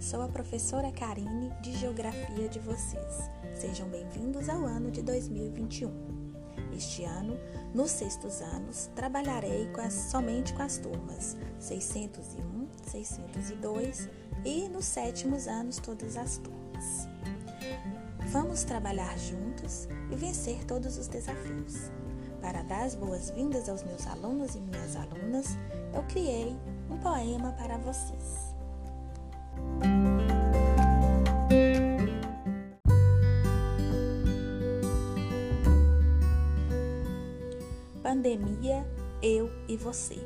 sou a professora Karine de Geografia de vocês. Sejam bem-vindos ao ano de 2021. Este ano, nos sextos anos, trabalharei com as, somente com as turmas 601, 602 e nos sétimos anos todas as turmas. Vamos trabalhar juntos e vencer todos os desafios. Para dar as boas-vindas aos meus alunos e minhas alunas, eu criei um poema para vocês. Pandemia, eu e você.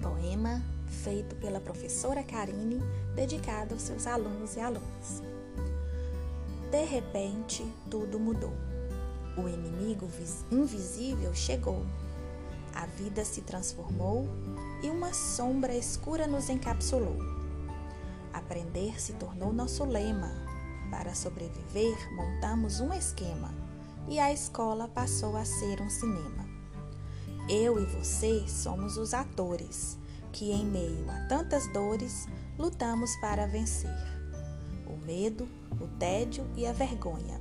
Poema feito pela professora Karine, dedicado aos seus alunos e alunas. De repente, tudo mudou. O inimigo invisível chegou. A vida se transformou e uma sombra escura nos encapsulou. Aprender se tornou nosso lema. Para sobreviver, montamos um esquema e a escola passou a ser um cinema. Eu e você somos os atores que, em meio a tantas dores, lutamos para vencer o medo, o tédio e a vergonha.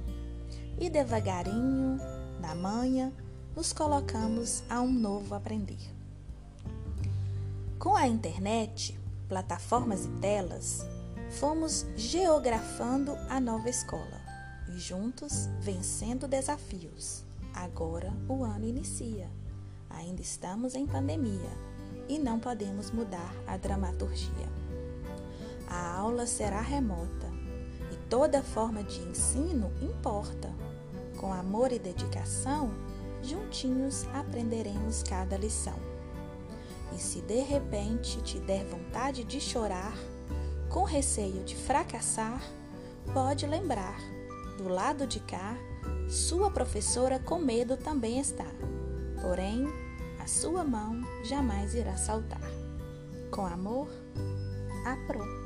E devagarinho, na manhã, nos colocamos a um novo aprender. Com a internet, plataformas e telas, fomos geografando a nova escola e juntos vencendo desafios. Agora o ano inicia. Ainda estamos em pandemia e não podemos mudar a dramaturgia. A aula será remota e toda forma de ensino importa. Com amor e dedicação, juntinhos aprenderemos cada lição. E se de repente te der vontade de chorar, com receio de fracassar, pode lembrar, do lado de cá, sua professora com medo também está. Porém, a sua mão jamais irá saltar. Com amor, a Pro.